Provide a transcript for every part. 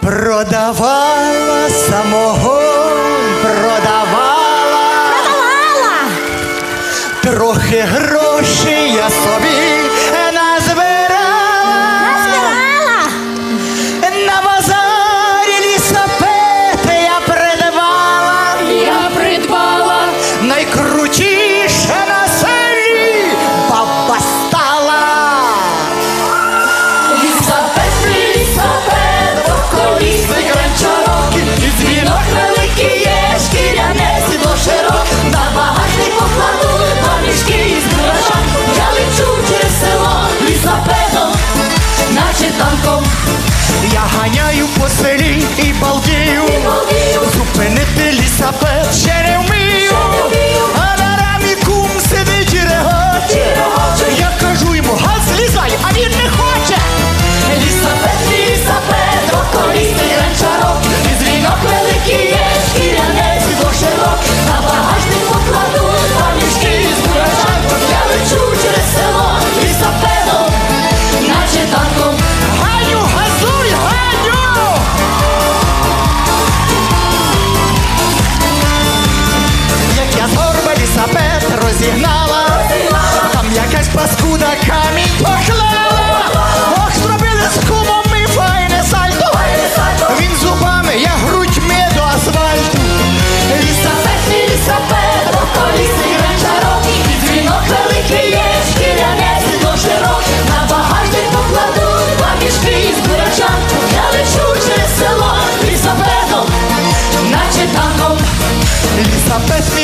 Продавала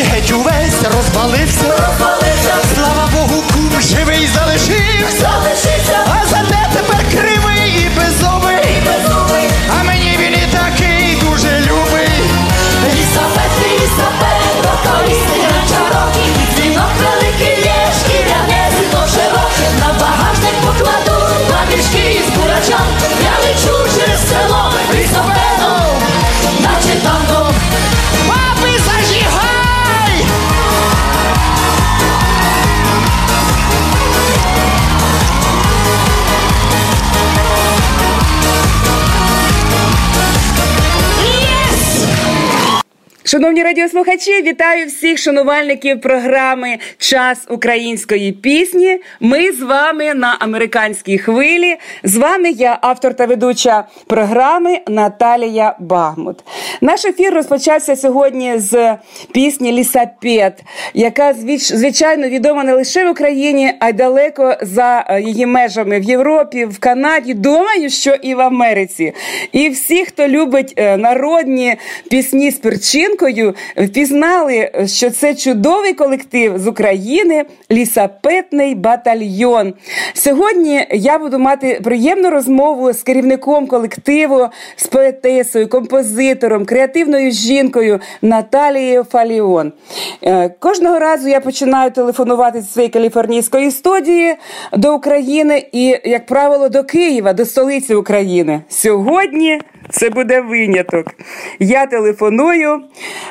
Геть увесь розвалився. Розпалився, Слава Богу, кум живий залишився. залишився, Шановні радіослухачі, вітаю всіх шанувальників програми Час української пісні. Ми з вами на американській хвилі. З вами я, автор та ведуча програми Наталія Багмут. Наш ефір розпочався сьогодні з пісні Лісапет, яка звичайно відома не лише в Україні, а й далеко за е, її межами в Європі, в Канаді. Думаю, що і в Америці. І всі, хто любить е, народні пісні з перчинкою, впізнали, що це чудовий колектив з України Лісапетний батальйон. Сьогодні я буду мати приємну розмову з керівником колективу, з поетесою, композитором, креативною жінкою Наталією Фаліон. Е, Кожного разу я починаю телефонувати зі своєї каліфорнійської студії до України і, як правило, до Києва, до столиці України. Сьогодні це буде виняток. Я телефоную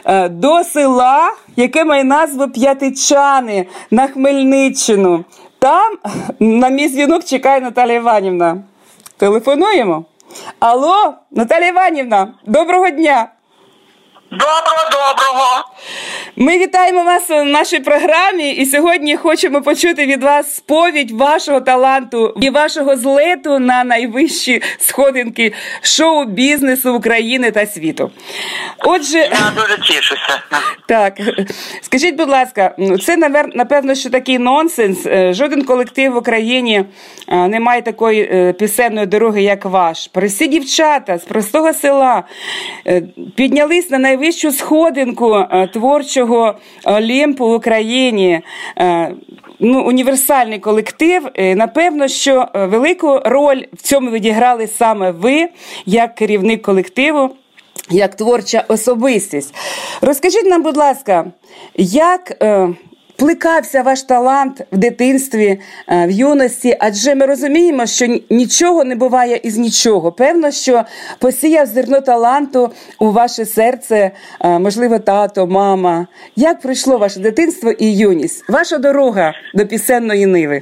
е, до села, яке має назву П'ятичани на Хмельниччину. Там на мій дзвінок чекає Наталя Іванівна. Телефонуємо. Алло, Наталя Іванівна, доброго дня! Доброго, доброго. Ми вітаємо вас у нашій програмі, і сьогодні хочемо почути від вас сповідь вашого таланту і вашого злету на найвищі сходинки шоу-бізнесу України та світу. Отже, Я дуже тішуся. так скажіть, будь ласка, це напевно, що такий нонсенс. Е, Жоден колектив в Україні е, не має такої е, пісенної дороги, як ваш. Прості дівчата з простого села піднялись на найвищу сходинку е, творчого Олімпу в Україні. Е, Ну, універсальний колектив. Е, Напевно, що е, велику роль в цьому відіграли саме ви, як керівник колективу як творча особистість. Розкажіть нам, будь ласка, як е, плекався ваш талант в дитинстві, е, в юності? Адже ми розуміємо, що нічого не буває із нічого. Певно, що посіяв зерно таланту у ваше серце, е, можливо, тато, мама. Як пройшло ваше дитинство і юність? Ваша дорога до пісенної ниви?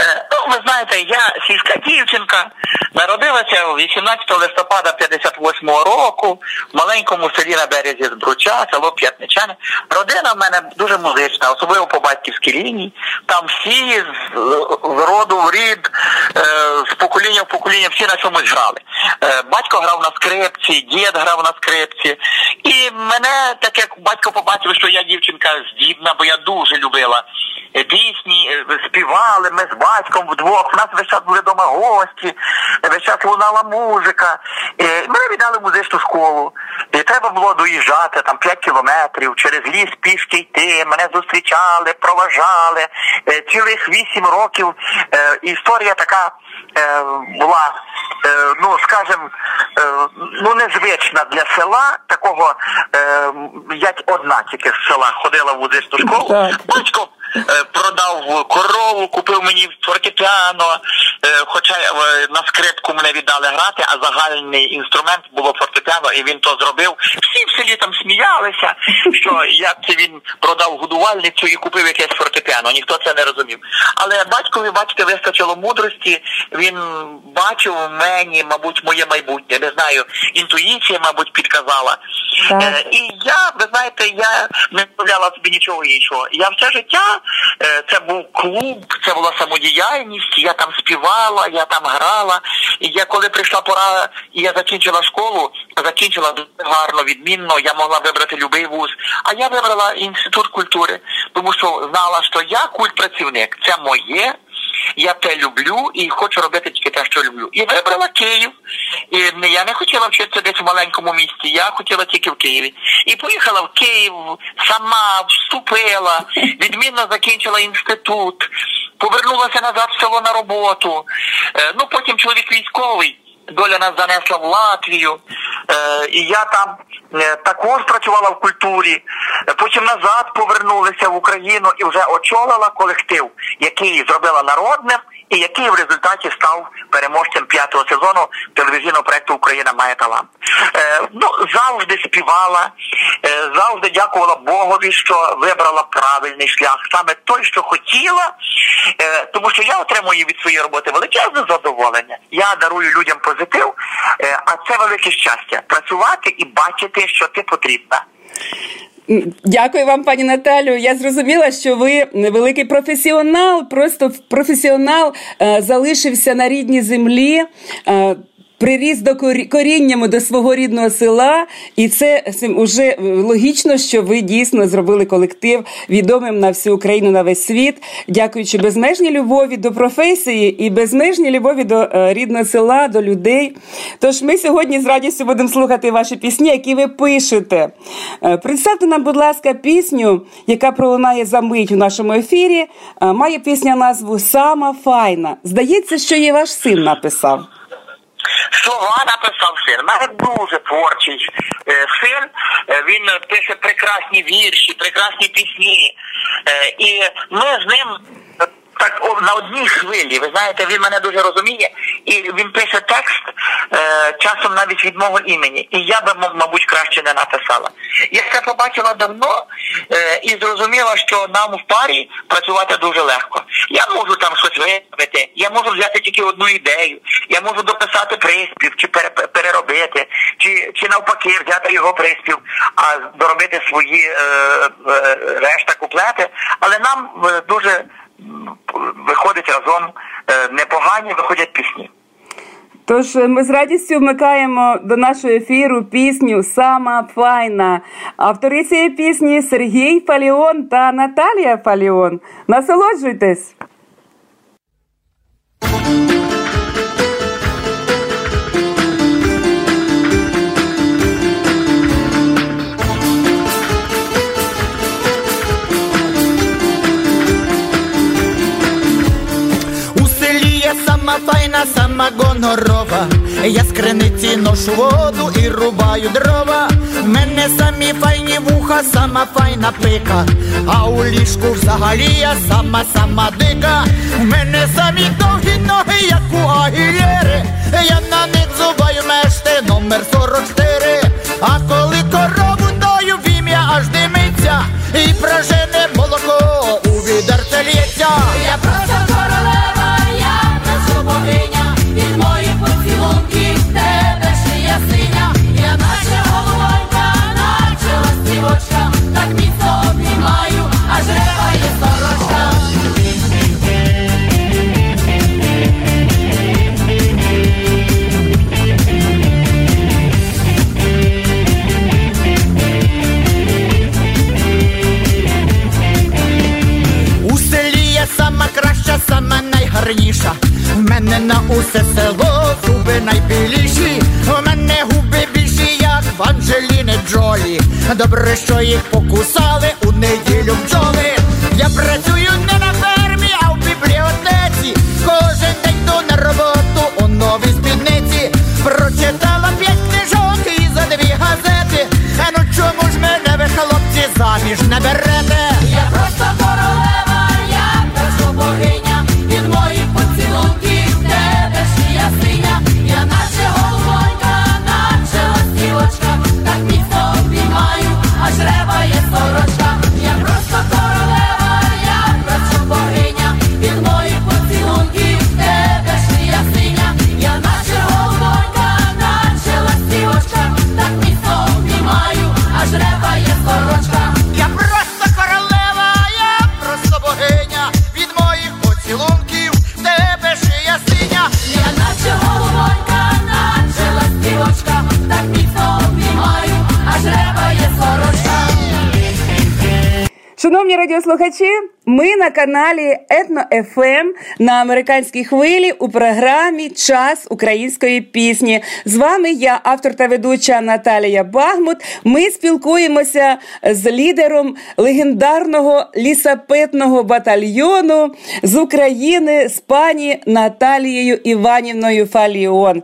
Е, Ну, ви знаєте, я сільська дівчинка, народилася 18 листопада 58 року в маленькому селі на березі Збруча, село П'ятничане. Родина в мене дуже музична, особливо по батьківській лінії. Там всі з, з роду в рід, е, з покоління в покоління, всі на чомусь грали. Е, Батько грав на скрипці, дід грав на скрипці. І мене, так як батько побачив, що я дівчинка здібна, бо я дуже любила пісні, співали ми з батьком вдвох. У нас весь час були вдома гості, весь час лунала музика. Мене віддали в музичну школу. І треба було доїжджати там 5 кілометрів, через ліс пішки йти. Мене зустрічали, проважали. Е, Цілих 8 років. Е, Історія така е, була, ну скажем, ну незвична для села. Такого я одна тільки з села ходила в музичну школу. Батько продав корову, купив мені фортепіано, е, хоча е, на скрипку мене віддали грати, а загальний інструмент було фортепіано, і він то зробив. Всі в селі там сміялися, що як це він продав годувальницю і купив якесь фортепіано. Ніхто це не розумів. Але батькові, бачите, вистачило мудрості. Він бачив в мені, мабуть, моє майбутнє. Не знаю, інтуїція, мабуть, підказала. Так. Е, і я, ви знаєте, я не уявляла собі нічого іншого. Я все життя е, це був клуб, це була самодіяльність. Я там співала, я там грала. І я коли прийшла пора, і я закінчила школу, закінчила дуже гарно, відмінно. Я могла вибрати любий вуз. А я вибрала інститут культури, тому що знала, що я культпрацівник, це моє. Я те люблю і хочу робити тільки те, що люблю. І вибрала Київ. І я не хотіла вчитися десь в маленькому місті, я хотіла тільки в Києві. І поїхала в Київ, сама вступила, відмінно закінчила інститут, повернулася назад в село на роботу. Е, ну потім чоловік військовий. Доля нас занесла в Латвію, е, і я там е, також працювала в культурі. Потім назад повернулася в Україну і вже очолила колектив, який зробила народним, і який в результаті став переможцем п'ятого сезону телевізійного проекту Україна має талант. Е, ну завжди співала, е, завжди дякувала Богові, що вибрала правильний шлях, саме той, що хотіла, е, тому що я отримую від своєї роботи величезне задоволення. Я дарую людям позитив, е, а це велике щастя працювати і бачити, що ти потрібна. Дякую вам, пані Наталю. Я зрозуміла, що ви великий професіонал, просто професіонал е, залишився на рідній землі. Е, Приріс до корі- коріннями до свого рідного села, і це вже логічно, що ви дійсно зробили колектив відомим на всю Україну на весь світ, дякуючи безмежній любові до професії і безмежній любові до е, рідного села, до людей. Тож ми сьогодні з радістю будемо слухати ваші пісні, які ви пишете. Е, Представте нам, будь ласка, пісню, яка пролунає за мить у нашому ефірі. Е, Має пісня назву Сама файна. Здається, що її ваш син написав. Слова написав син. Мене дуже творчий е, син. Е, він пише прекрасні вірші, прекрасні пісні. Е, і ми з ним е, так на одній хвилі. Ви знаєте, він мене дуже розуміє, і він пише текст е, часом навіть від мого імені. І я би, мабуть, краще не написала. Я це побачила давно е, і зрозуміла, що нам в парі працювати дуже легко. Я можу там щось виправити, я можу взяти тільки одну ідею, я можу дописати приспів, чи переробити, чи, чи навпаки взяти його приспів, а доробити свої е, е, решта куплети. Але нам е, дуже виходить разом е, непогані, виходять пісні. Тож е, ми з радістю вмикаємо до нашого ефіру пісню Сама файна. Автори цієї пісні Сергій Фаліон та Наталія Фаліон. Насолоджуйтесь! Сама гонорова. Я з криниці ношу воду і рубаю дрова. В мене самі файні вуха, сама файна пика. А у ліжку взагалі я сама сама дика. У мене самі довгі ноги, як у агілєри. Я на них зубаю мешти номер 44. А коли корову даю, в ім'я аж димиться. І прожене молоко у відерце лється. Я просто зриває сорочка. У селі сама краща, сама найгарніша. В мене на усе село зуби найбіліші, в мене губи як в Анджеліни Джолі. Добре, що їх покусали у неділю бджоли. Я працюю не на фермі, а в бібліотеці. Кожен день йду на роботу у новій спідниці. Прочитала п'ять книжок і за дві газети. А ну чому ж мене ви, хлопці, заміж не берете? Радіослухачі, ми на каналі Етно ФМ на американській хвилі у програмі Час української пісні. З вами я, автор та ведуча Наталія Багмут. Ми спілкуємося з лідером легендарного лісапетного батальйону з України з пані Наталією Іванівною Фаліон.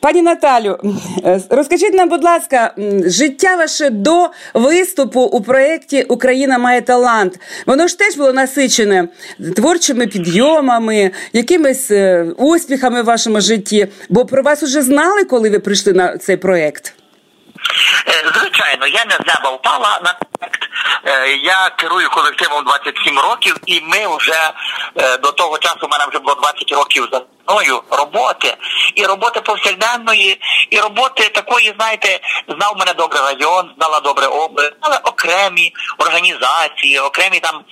Пані Наталю, е, розкажіть нам, будь ласка, життя ваше до виступу у проєкті Україна має талант. Воно ж теж було насичене творчими підйомами, якимись е, успіхами в вашому житті. Бо про вас уже знали, коли ви прийшли на цей проєкт? Е, Звичайно, я не з неба впала на проект. Я керую колективом 27 років, і ми вже до того часу у мене вже було 20 років за мною роботи, і роботи повсякденної, і роботи такої, знаєте, знав мене добре район, знала добре область, але окремі організації, окремі там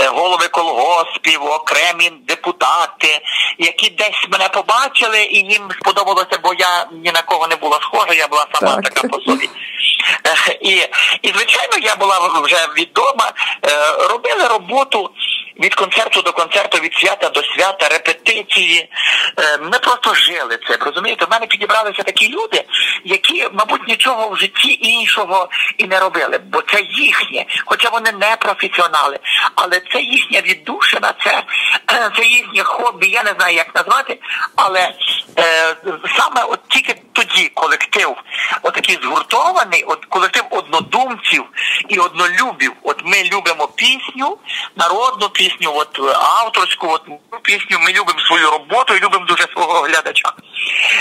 е, голови колгоспів, окремі депутати, які десь мене побачили, і їм сподобалося, бо я ні на кого не була схожа, я була сама Так. така по собі. Е, І, і звичайно, я була вже відома, е, робили роботу від концерту до концерту, від свята до свята, репетиції. Е, Ми просто жили це. Розумієте, в мене підібралися такі люди, які, мабуть, нічого в житті іншого і не робили, бо це їхнє, хоча вони не професіонали, але це їхня віддушина, це, е, це їхнє хобі, я не знаю, як назвати, але е, саме от тільки тоді колектив, отакий згуртований, от колектив однодумців і однолюбів. От ми любимо пісню, народну пісню, от е, авторську, от пісню. Ми любимо свою роботу і любимо дуже свого глядача.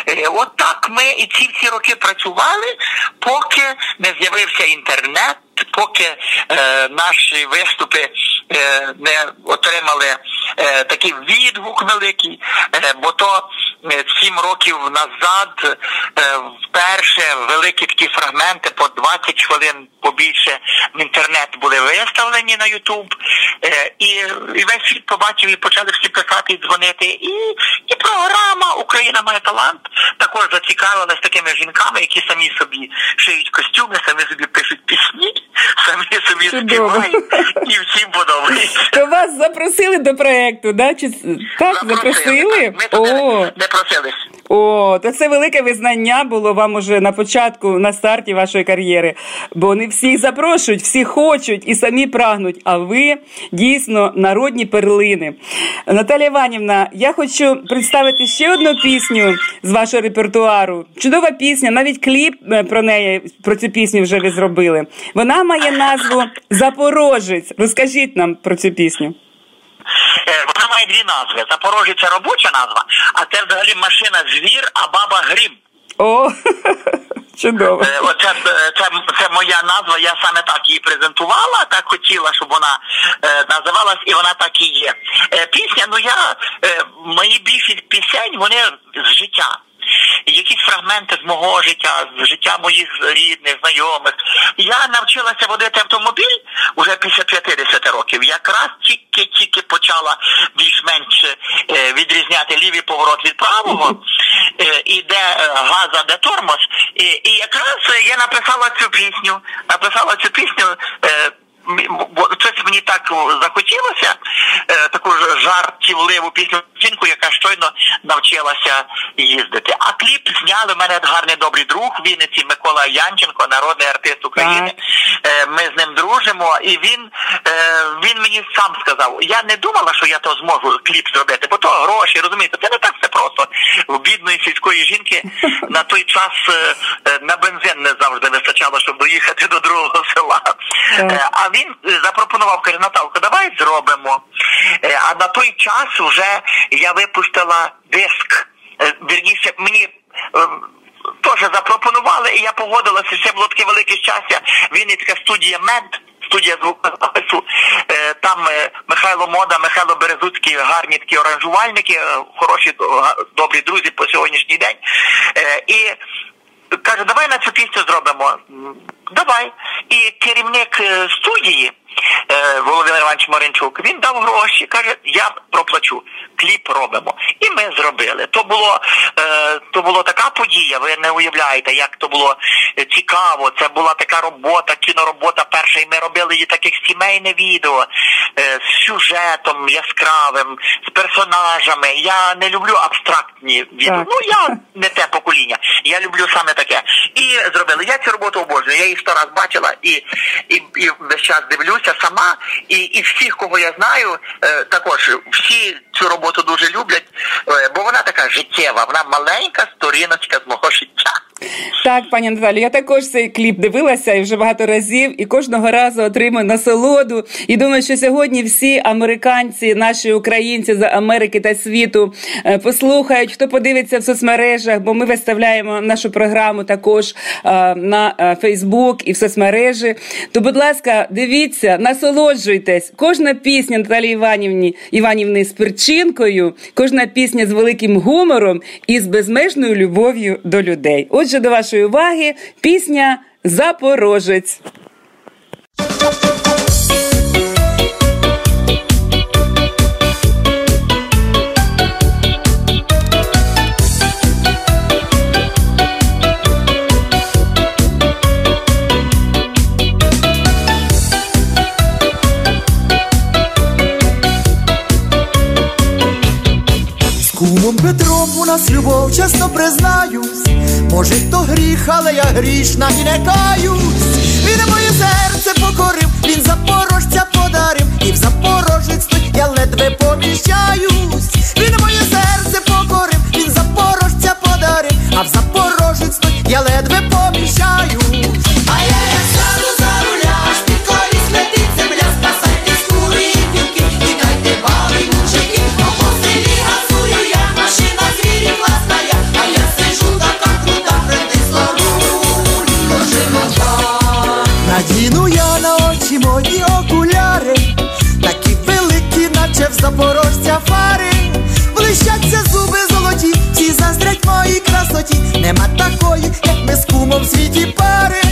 Е, От так ми і ці всі роки працювали, поки не з'явився інтернет. Поки е, наші виступи е, не отримали такий відгук великий, бо то сім років назад вперше великі такі фрагменти по 20 хвилин побільше в інтернет були виставлені на Ютуб, і, і весь світ побачив і почали всі писати і дзвонити. І, і програма Україна має талант також зацікавилась такими жінками, які самі собі шиють костюми, самі собі пишуть пісні, самі собі співають, і всім подобається. То вас запросили до проєкту, да? Чи так запросили? Ми туди не просились. О, то це велике визнання було вам уже на початку, на старті вашої кар'єри. Бо не всі запрошують, всі хочуть і самі прагнуть. А ви дійсно народні перлини. Наталя Іванівна, я хочу представити ще одну пісню з вашого репертуару. Чудова пісня, навіть кліп е, про неї, про цю пісню вже ви зробили. Вона має назву Запорожець. Розкажіть нам про цю пісню. Е, Вона має дві назви. Запорожець це робоча назва, а це взагалі машина звір, а баба грім. О, чудово. Е, Оце це, це моя назва. Я саме так її презентувала, так хотіла, щоб вона е, називалась, і вона так і є. Е, пісня, ну я мої більшість пісень, вони з життя. Якісь фрагменти з мого життя, з життя моїх рідних, знайомих. Я навчилася водити автомобіль уже після 50 років. Якраз тільки-тільки почала більш-менш е, відрізняти лівий поворот від правого, е, і де е, де тормоз. І, і якраз я написала цю пісню. Написала цю пісню. Мені так захотілося, е, таку ж жартівливу пісню жінку, яка щойно навчилася їздити. А кліп зняли в мене гарний добрий друг в Вінниці Микола Янченко, народний артист України. Е, Ми з ним дружимо, і він, е, він мені сам сказав: я не думала, що я то зможу кліп зробити, бо то гроші, розумієте, це не так все просто. У бідної сільської жінки на той час е, е, на бензин не завжди вистачало, щоб доїхати до другого села. Е, А він запропонував, каже, Наталко, давай зробимо. Е, А на той час вже я випустила диск. Е, Вірніше, мені. е, Теж запропонували, і я погодилася. Це було таке велике щастя. Вінницька студія МЕД, студія звукозапису. Там Михайло Мода, Михайло Березуцький, гарні такі оранжувальники, хороші, добрі друзі по сьогоднішній день. І каже, давай на цю пісню зробимо. Давай. І керівник студії Володимир Іванович Маринчук, він дав гроші, каже, я проплачу. Кліп робимо. І ми зробили. То було, е, то було така подія, ви не уявляєте, як то було е, цікаво. Це була така робота, кіноробота перша, і ми робили її таких сімейне відео е, з сюжетом яскравим, з персонажами. Я не люблю абстрактні відео. Так. Ну я не те покоління. Я люблю саме таке. І зробили. Я цю роботу обожнюю. Я її сто раз бачила і, і, і весь час дивлюся сама. І, і всіх, кого я знаю, е, також всі цю роботу дуже люблять, е, бо вона така життєва, вона маленька сторіночка з мого життя. Так, пані Наталі, я також цей кліп дивилася і вже багато разів, і кожного разу отримую насолоду. І думаю, що сьогодні всі американці, наші українці з Америки та світу е, послухають, хто подивиться в соцмережах, бо ми виставляємо нашу програму також е, на Фейсбук і в соцмережі. То, будь ласка, дивіться, насолоджуйтесь. Кожна пісня Наталії Іванівні Іванівни з перчинкою, кожна пісня з великим гумором і з безмежною любов'ю до людей. Отже, до вашої уваги пісня Запорожець. Кумом Петром у нас любов, чесно признаюсь. Може, то гріх, але я грішна і не каюсь. Він моє серце покорив, він запорожця подарив, і в запорожець я ледве поміщаюсь. Він моє серце покорив, він запорожця подарив, а в запорожець я ледве поміщаюсь. А я Нема такої, як ми з кумом в світі пари.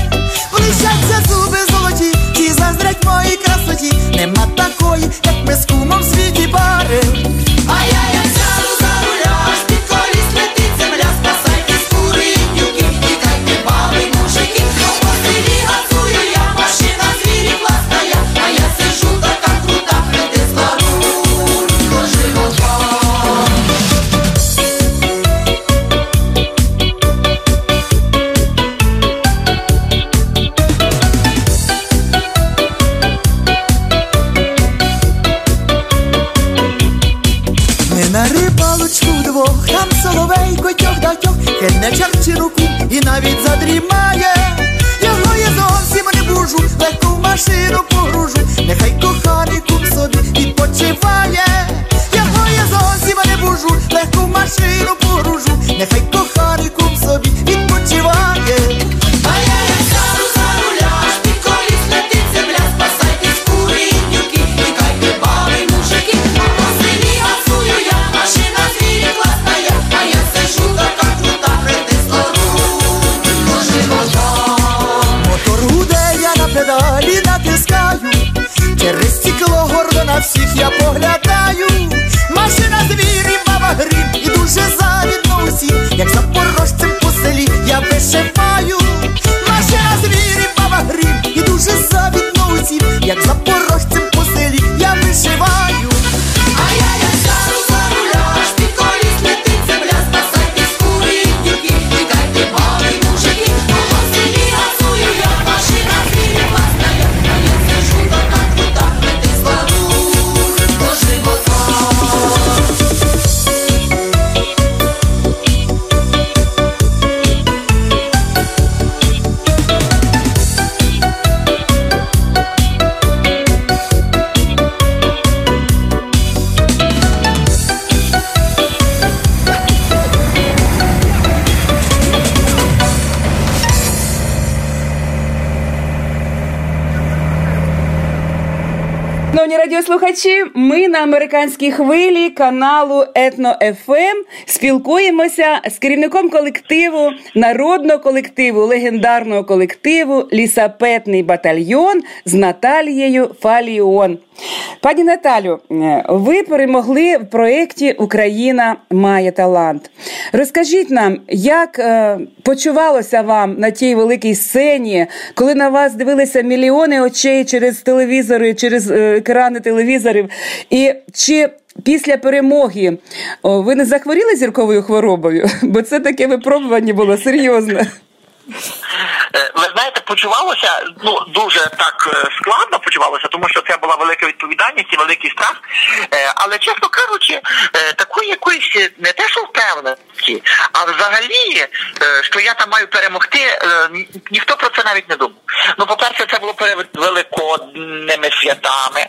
Американській хвилі каналу Етно ФМ спілкуємося з керівником колективу, народного колективу, легендарного колективу Лісапетний батальйон з Наталією Фаліон. Пані Наталю, е, ви перемогли в проєкті Україна має талант. Розкажіть нам, як е, почувалося вам на тій великій сцені, коли на вас дивилися мільйони очей через телевізори, через е, екрани телевізорів, і чи після перемоги о, ви не захворіли зірковою хворобою? Бо це таке випробування було серйозне. Е, Ви знаєте, почувалося ну дуже так е, складно почувалося, тому що це була велика відповідальність і великий страх. Але чесно кажучи, такої якоїсь впевненості, а взагалі, е, що я там маю перемогти, е, ніхто про це навіть не думав. Ну, по-перше, це було перед великодними святами.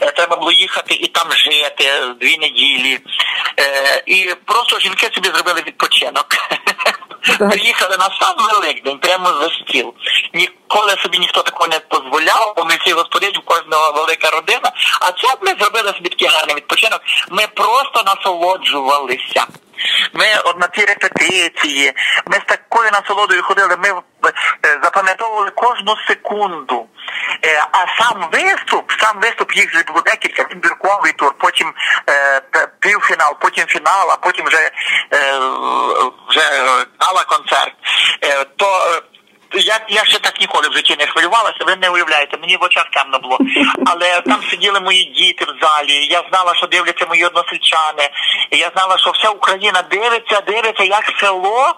Е, Треба було їхати і там жити дві неділі. Е, І просто жінки собі зробили відпочинок. Приїхали на сам Великдень, прямо за стіл. Ніколи собі ніхто такого не дозволяв, бо ми всі господині, у кожного велика родина. А це ми зробили собі такий гарний відпочинок. Ми просто насолоджувалися. Ми от на ці репетиції, ми з такою насолодою ходили, ми запам'ятовували кожну секунду. Е, А сам виступ, сам виступ їх було декілька, відбірковий тур, потім е, півфінал, потім фінал, а потім вже, е, вже е, гала-концерт. Е, то е, я, я ще так ніколи в житті не хвилювалася, ви не уявляєте, мені в очах темно було. Але там сиділи мої діти в залі, я знала, що дивляться мої односельчани, я знала, що вся Україна дивиться, дивиться, як село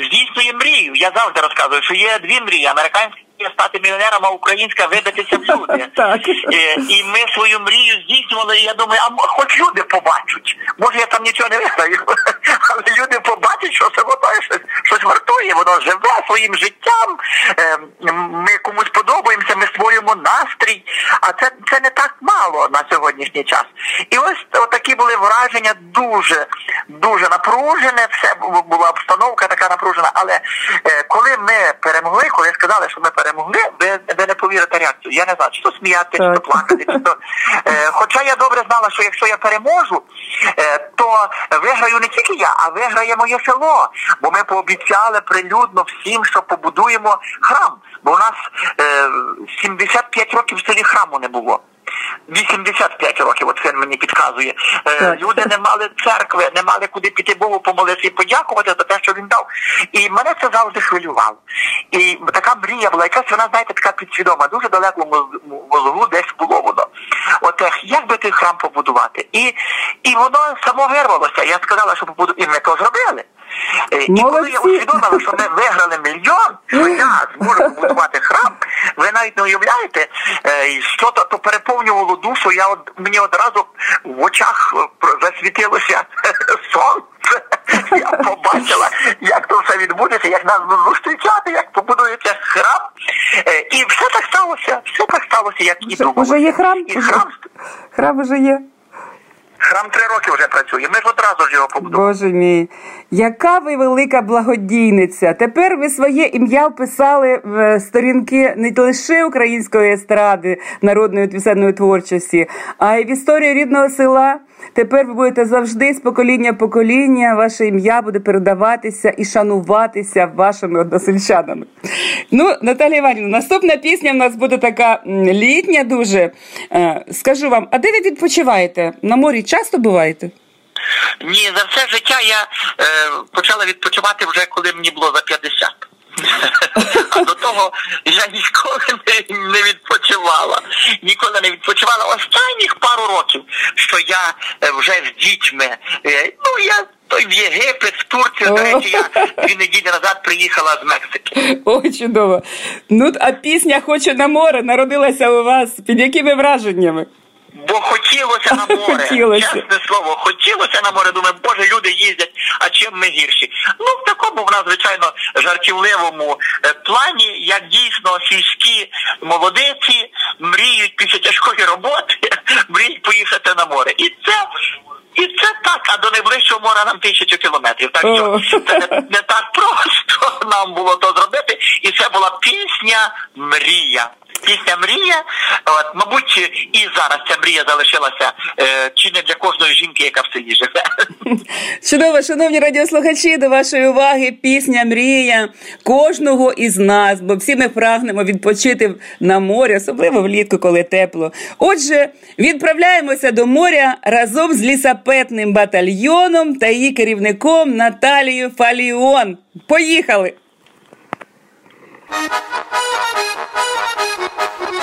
здійснює мрію. Я завжди розказую, що є дві мрії. Американська мрія стати мільйонером, а українська видатися всюди. Так. Е, І ми свою мрію здійснювали, і я думаю, а хоч люди побачать. Може я там нічого не виграю, але люди побачать, що та щось, щось вартує, воно живе своїм життям. Е, Ми комусь подобаємося, ми створюємо настрій. А це, це не так мало на сьогоднішній час. І ось такі були враження дуже, дуже напружене. Все була обстановка така напружена. Але е, коли ми перемогли, коли сказали, що ми перемогли, ви, ви не повірите реакцію. Я не знаю, чи то сміяти, чи то плакати, чи то. Е, хоча я добре знала, що якщо я переможу, е, то виграю не тільки я, а виграє моє село. Бо ми пообіцяли прилюдно всім, що побудуємо храм. Бо у нас е, 75 років в селі храму не було. 85 років, от син мені підказує. Е, Так. люди не мали церкви, не мали куди піти Богу помолитися і подякувати за те, що він дав. І мене це завжди хвилювало. І така мрія була, якась вона, знаєте, така підсвідома, дуже далеко мозгу десь було воно. От як би той храм побудувати? І, і воно само вирвалося. Я сказала, що побуду, і ми то зробили. Е, І коли я усвідомила, що ми виграли мільйон, що я зможу побудувати храм, ви навіть не уявляєте, е, що то, то переповнювало душу. Я от мені одразу в очах е, засвітилося сонце. Я побачила, як то все відбудеться, як нас будуть зустрічати, як побудується храм. І все так сталося, все так сталося, як і Вже, думалося. вже є храм? І Уже- храм, Храм вже є. Храм три роки вже працює. Ми ж одразу ж його побудували. Боже мій, яка ви велика благодійниця. Тепер ви своє ім'я вписали в сторінки не лише української естради, народної пісенної творчості, а й в історію рідного села. Тепер ви будете завжди з покоління покоління. Ваше ім'я буде передаватися і шануватися вашими односельчанами. Ну, Наталія Іванівна, наступна пісня в нас буде така літня дуже. Е, Скажу вам, а де ви відпочиваєте? На морі часто буваєте? Ні, за все життя я е, почала відпочивати вже коли мені було за 50. А до того я ніколи не, не відпочивала. Ніколи не відпочивала. Останніх пару років, що я е, вже з дітьми. Е, ну я той в Єгипет, в Турцію, до речі, я дві неділі назад приїхала з Мексики. Ой, чудово. Ну, а пісня Хочу на море народилася у вас. Під якими враженнями? Бо хотілося на море. Хотілося. Чесне слово, хотілося на море. Думаю, боже, люди їздять, а чим ми гірші? Ну, в такому в нас, звичайно, жартівливому е, плані, як дійсно сільські молодиці мріють після тяжкої роботи, мріють поїхати на море. І це. І це так, а до найближчого моря нам тисячу кілометрів. Так що це не, не так просто. нам було то зробити, і це була пісня Мрія. Пісня Мрія, от, мабуть, і зараз ця мрія залишилася е, чи не для кожної жінки, яка в селі живе. Чудово, шановні радіослухачі, до вашої уваги пісня Мрія кожного із нас, бо всі ми прагнемо відпочити на морі, особливо влітку, коли тепло. Отже, відправляємося до моря разом з лісапетним батальйоном та її керівником Наталією Фаліон. Поїхали! Зеленіє жито,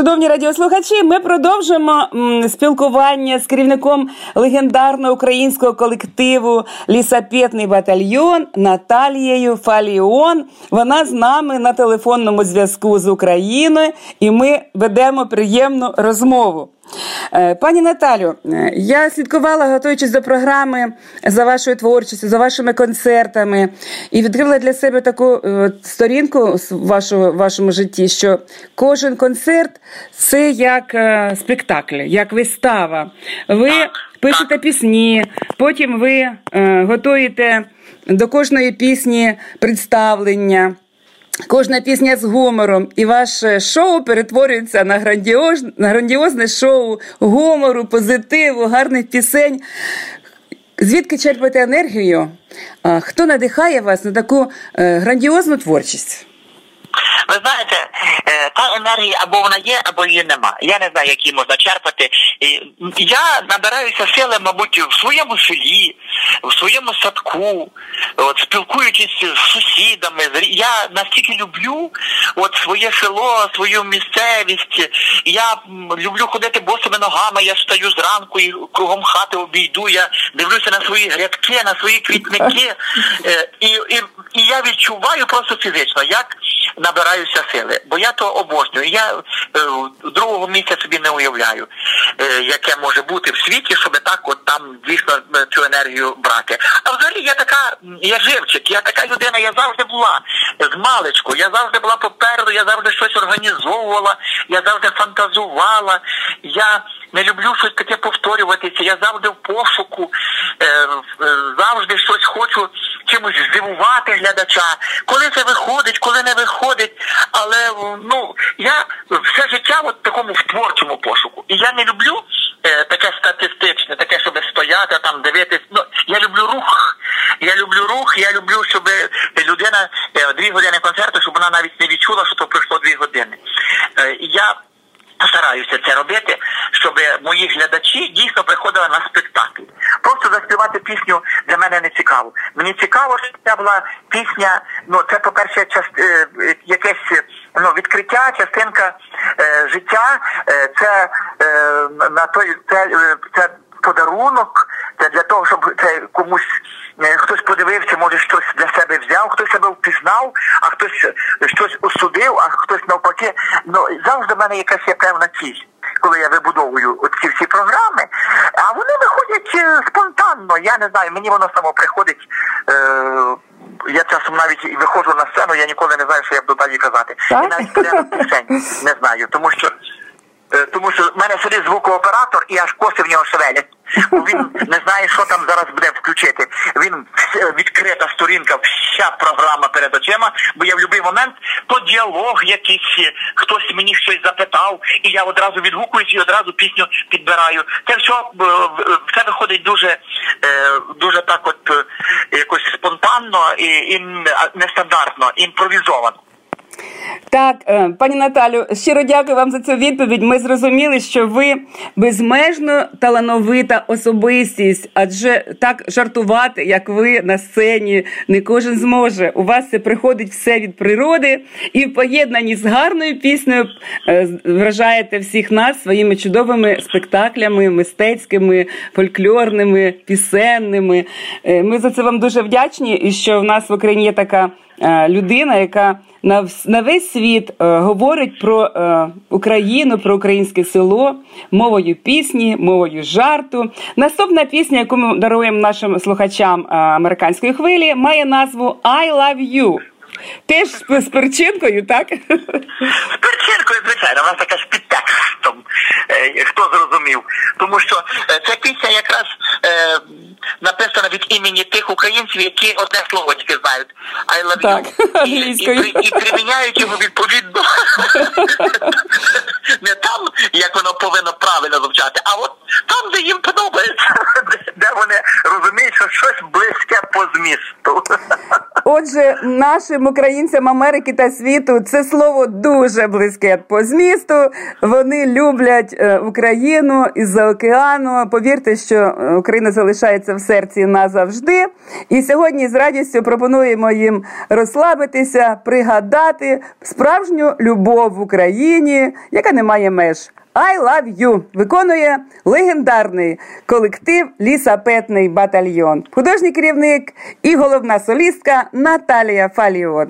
Шановні радіослухачі, ми продовжимо спілкування з керівником легендарного українського колективу Лісапетний батальйон Наталією Фаліон. Вона з нами на телефонному зв'язку з Україною, і ми ведемо приємну розмову. Е, Пані Наталю, е, я слідкувала, готуючись до програми за вашою творчістю, за вашими концертами, і відкрила для себе таку е, сторінку в вашому, житті, що кожен концерт це як спектакль, як вистава. Ви пишете пісні, потім ви готуєте до кожної пісні представлення. Кожна пісня з гумором, і ваше шоу перетворюється на, грандіоз, на грандіозне шоу гумору, позитиву, гарних пісень. Звідки черпаєте енергію? Хто надихає вас на таку е, грандіозну творчість? Ви знаєте, е, та енергія або вона є, або її нема. Я не знаю, які можна черпати. Я набираюся сили, мабуть, в своєму селі, в своєму садку, от спілкуючись з сусідами. Я настільки люблю от своє село, свою місцевість. Я люблю ходити босими ногами. Я встаю зранку і кругом хати обійду. Я дивлюся на свої грядки, на свої квітники. Е, І, і, і я відчуваю просто фізично, як набираюся сили. Бо я то обожнюю. Я е, другого місця собі не уявляю, е, яке може бути в світі, щоб так от там дійсно е, цю енергію брати. А взагалі я така, я живчик, я така людина, я завжди була з маличку, я завжди була попереду, я завжди щось організовувала, я завжди фантазувала. Я не люблю щось таке повторюватися. Я завжди в пошуку, завжди щось хочу чимось здивувати глядача. Коли це виходить, коли не виходить. Але ну я все життя в такому в творчому пошуку. І я не люблю е, таке статистичне, таке, щоб стояти там, дивитись. Ну, я люблю рух. Я люблю рух, я люблю, щоб людина е, дві години концерту, щоб вона навіть не відчула, що то пройшло дві години. Стараюся це робити, щоб мої глядачі дійсно приходили на спектакль. Просто заспівати пісню для мене не цікаво. Мені цікаво, що це була пісня. Ну це, по-перше, част, е, якесь ну, відкриття, частинка е, життя. Е, це е, на той це, е, це подарунок. Це для того, щоб це комусь е, хтось подивився, може щось для себе взяв, хтось себе впізнав, а хтось е, щось осудив, а хтось навпаки. Ну завжди в мене якась є певна ціль, коли я вибудовую ці всі програми. А вони виходять е, спонтанно. Я не знаю, мені воно само приходить. Е, я часом навіть і виходжу на сцену, я ніколи не знаю, що я буду далі казати. Так? І навіть пісень не знаю, тому що. Е, Тому що в мене сидить звукооператор і аж коси в нього шевелять. Він не знає, що там зараз буде включити. Він відкрита сторінка, вся програма перед очима, бо я в будь-який момент то діалог якийсь, е, хтось мені щось запитав, і я одразу відгукуюсь і одразу пісню підбираю. Це все, е, все виходить дуже, е, дуже так, от е, якось спонтанно і, і нестандартно, імпровізовано. Так, е, пані Наталю, щиро дякую вам за цю відповідь. Ми зрозуміли, що ви безмежно талановита особистість, адже так жартувати, як ви на сцені, не кожен зможе. У вас це приходить все від природи, і в поєднанні з гарною піснею е, вражаєте всіх нас своїми чудовими спектаклями, мистецькими, фольклорними, пісенними. Е, Ми за це вам дуже вдячні, і що в нас в Україні є така людина, яка на, весь світ е, говорить про е, Україну, про українське село мовою пісні, мовою жарту. Наступна пісня, яку ми даруємо нашим слухачам е, американської хвилі, має назву I Love You. Теж з перчинкою, так? З перчинкою, звичайно, вона така з підтекстом, е, хто зрозумів. Тому що е, ця пісня якраз е, написана від імені тих українців, які одне слово тільки знають. I love Так, you. І, і, і приміняють його відповідно не там, як воно повинно правильно звучати, а от там, де їм подобається, де вони розуміють, що щось близьке по змісту. Отже, нашим українцям Америки та світу це слово дуже близьке по змісту. Вони люблять е, Україну із-за океану. Повірте, що е, Україна залишається в серці назавжди. І сьогодні з радістю пропонуємо їм розслабитися, пригадати справжню любов в Україні, яка не має меж. I love you виконує легендарний колектив Лісапетний батальйон, художній керівник і головна солістка Наталія Фаліот.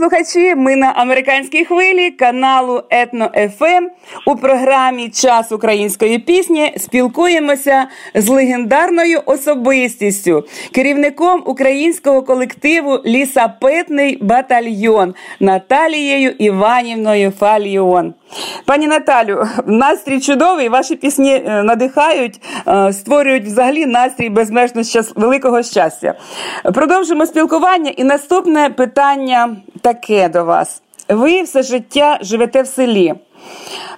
Радіослухачі, ми на американській хвилі каналу Етно ФМ у програмі Час української пісні спілкуємося з легендарною особистістю, керівником українського колективу Лісапетний батальйон Наталією Іванівною Фаліон. Пані Наталю, настрій чудовий. Ваші пісні е, надихають, е, створюють взагалі настрій безмежно щас... великого щастя. Продовжимо спілкування. І наступне питання таке до вас: ви все життя живете в селі.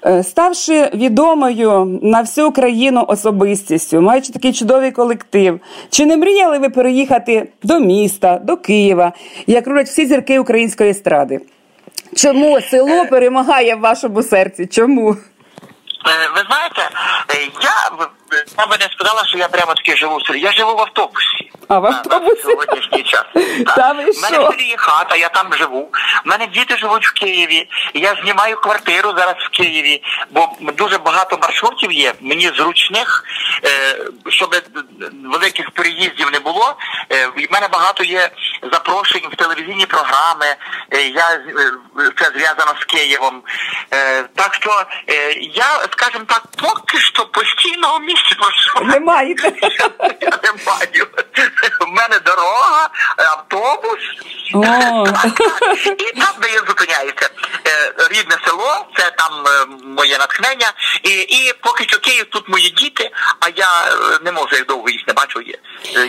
Е, Ставши відомою на всю Україну особистістю, маючи такий чудовий колектив, чи не мріяли ви переїхати до міста, до Києва, як роблять всі зірки української естради? Чому село перемагає в вашому серці? Чому? Е, Ви знаєте, е, я, б- я би не сказала, що я прямо таки живу в селі. Я живу в автобусі. А, в На- на сьогоднішній час. Та ви У мене в селі є хата, я там живу. У мене діти живуть в Києві. Я знімаю квартиру зараз в Києві, бо дуже багато маршрутів є. Мені зручних, е, щоб великих переїздів не було. Е, В мене багато є запрошень в телевізійні програми. Е, Я е, це зв'язано з Києвом. Е, Так що е, я, скажімо так, поки що постійного місця. Не маєте? Я не маю. У мене дорога, автобус. І там, де я зупиняюся. Е, Рідне село, це там е, моє натхнення. І, і поки що Київ тут мої діти, а я е, не можу, як довго їх не бачу.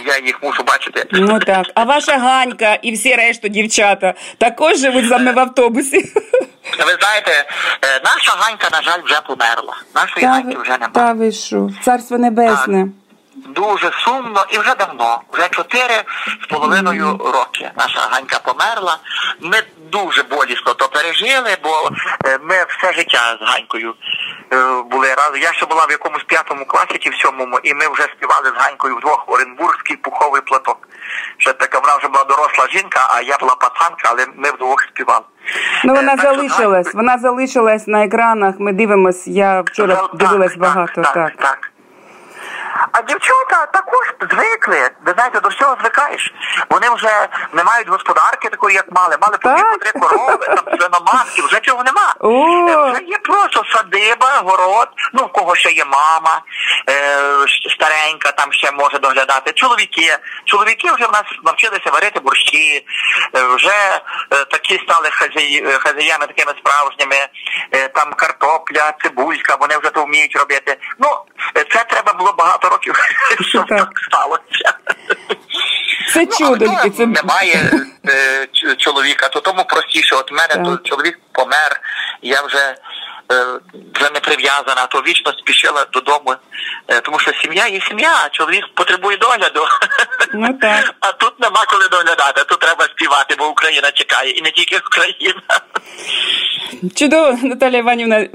Я їх мушу бачити. Ну так. А ваша Ганька і всі решту дівчата також живуть з вами в автобусі. Ви знаєте, е, наша Ганька, на жаль, вже померла. Нашої Та Ганьки вже немає. та ви що? Царство небесне. Дуже сумно і вже давно, вже чотири з половиною роки. Наша Ганька померла. Ми дуже болісно то пережили, бо е, ми все життя з Ганькою е, були разом. Я ще була в якомусь п'ятому класі чи в сьомому, і ми вже співали з Ганькою вдвох Оренбурзький пуховий платок. Ще така вона вже була доросла жінка, а я була пацанка, але ми вдвох співали. Ну Е, вона так залишилась. так, Вона залишилась на екранах. Ми дивимось. Я вчора Так, дивилась так, багато. Так, Так. А дівчата також звикли. Ви знаєте, до всього звикаєш. Вони вже не мають господарки такої, як мали. Мали по три корови, там свиноматки, вже цього нема. Е, Вже є просто садиба, город, ну в кого ще є мама, е, старенька, там ще може доглядати. Чоловіки. Чоловіки вже в нас навчилися варити борщі, е, вже е, такі стали хазяї, е, хазяями такими справжніми, е, там картопля, цибулька, вони вже то вміють робити. Ну, це треба було багато років, щоб Так. сталося. Це Ну, чудо. це- немає е, чоловіка, то тому простіше. От мене Так. то чоловік помер, я вже. е, Вже не прив'язана, то вічно спішила додому, е, тому що сім'я є сім'я, а чоловік потребує догляду. Ну, так. А тут нема коли доглядати, тут треба співати, бо Україна чекає, і не тільки Україна. Чудово, Наталя Іванівна.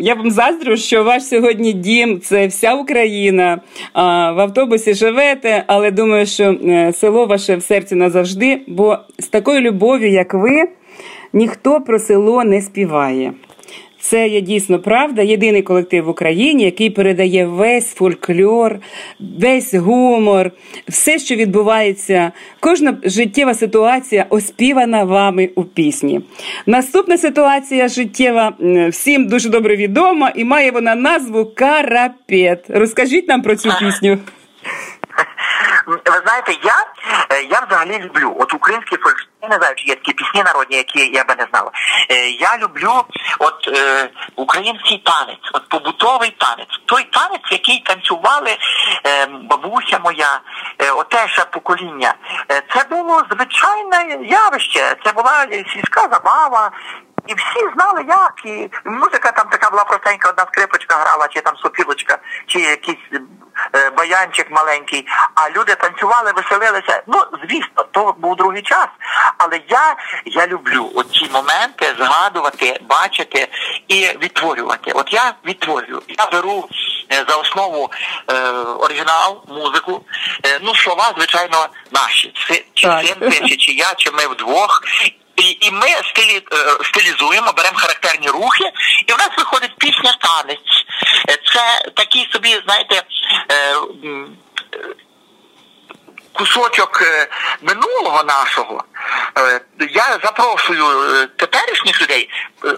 Я вам заздрю, що ваш сьогодні дім це вся Україна. В автобусі живете, але думаю, що е, село ваше в серці назавжди, бо з такою любов'ю, як ви, ніхто про село не співає. Це є дійсно правда. Єдиний колектив в Україні, який передає весь фольклор, весь гумор, все, що відбувається, кожна життєва ситуація оспівана вами у пісні. Наступна ситуація життєва всім дуже добре відома і має вона назву Карапет. Розкажіть нам про цю пісню. Ви знаєте, я, е, я взагалі люблю от український фольк. Я не знаю, чи є такі пісні народні, які я би не знала. Е, Я люблю от е, український танець, от побутовий танець. Той танець, який танцювали е, бабуся моя, е, оте ще покоління. Е, це було звичайне явище. Це була сільська забава. І всі знали, як. І музика там така була простенька, одна скрипочка грала, чи там сопілочка, чи якийсь е, баянчик маленький. А люди танцювали, веселилися. Ну, звісно, то був другий час. Але я, я люблю оці моменти згадувати, бачити і відтворювати. От я відтворюю. Я беру е, за основу е, оригінал, музику. Е, ну, слова, звичайно, наші. Чи, син пише, чи я, чи ми вдвох. І, і ми стилі, е, стилізуємо, беремо характерні рухи, і в нас виходить пісня танець. Е, Це такий собі, знаєте, е, кусочок минулого нашого. Я запрошую теперішніх людей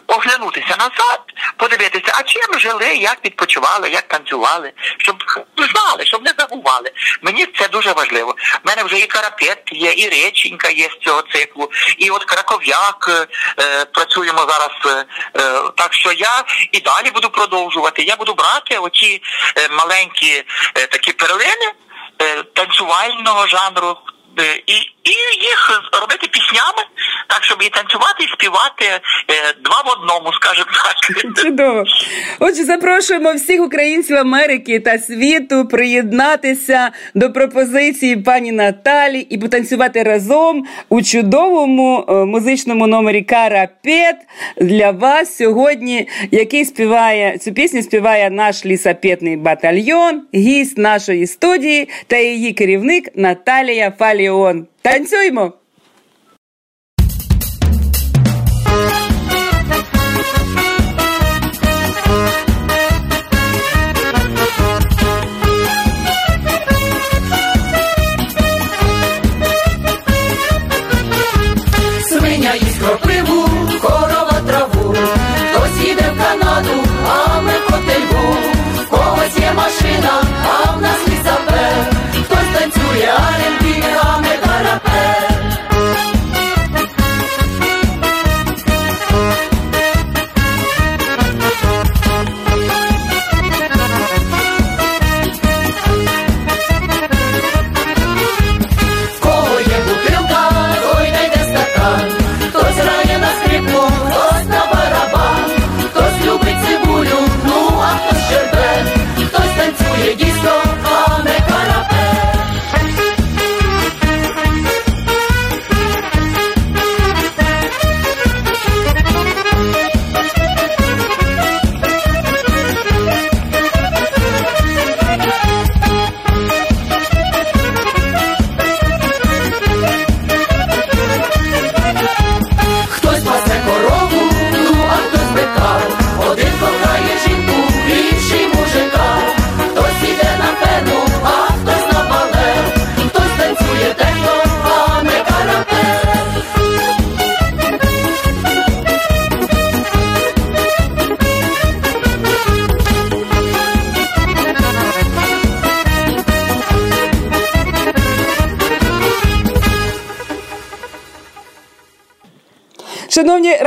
оглянутися назад, подивитися, а чим жили, як відпочивали, як танцювали, щоб знали, щоб не забували. Мені це дуже важливо. У мене вже і карапет є, і реченька є з цього циклу, і от краков'як е, е, працюємо зараз. е, е, так що я і далі буду продовжувати. Я буду брати оці е, маленькі такі перлини танцювального жанру. І, і їх робити піснями, так щоб і танцювати, і співати е, два в одному, скажімо так. Чудово. Отже, запрошуємо всіх українців Америки та світу приєднатися до пропозиції пані Наталі і потанцювати разом у чудовому е, музичному номері Карапет для вас сьогодні, який співає цю пісню співає наш лісапетний батальйон, гість нашої студії та її керівник Наталія Фаліон. Танцюймо!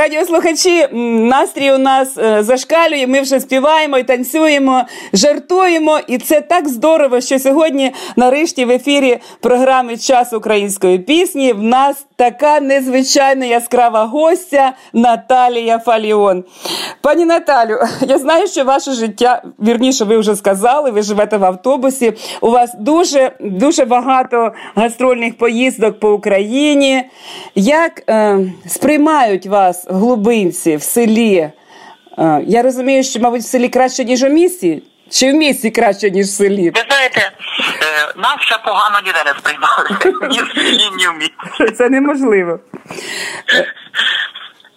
Радіослухачі, настрій у нас е, зашкалює. Ми вже співаємо і танцюємо, жартуємо. І це так здорово, що сьогодні, нарешті, в ефірі програми Час української пісні в нас така незвичайна яскрава гостя Наталія Фаліон. Пані Наталю, я знаю, що ваше життя, вірніше, ви вже сказали, ви живете в автобусі. У вас дуже дуже багато гастрольних поїздок по Україні. Як е, сприймають вас глубинці в селі? Е, я розумію, що, мабуть, в селі краще, ніж у місті, чи в місті краще, ніж в селі? Ви знаєте, е, нас ще погано ніде не сприймали. Ні в селі, ні в місті. Це неможливо.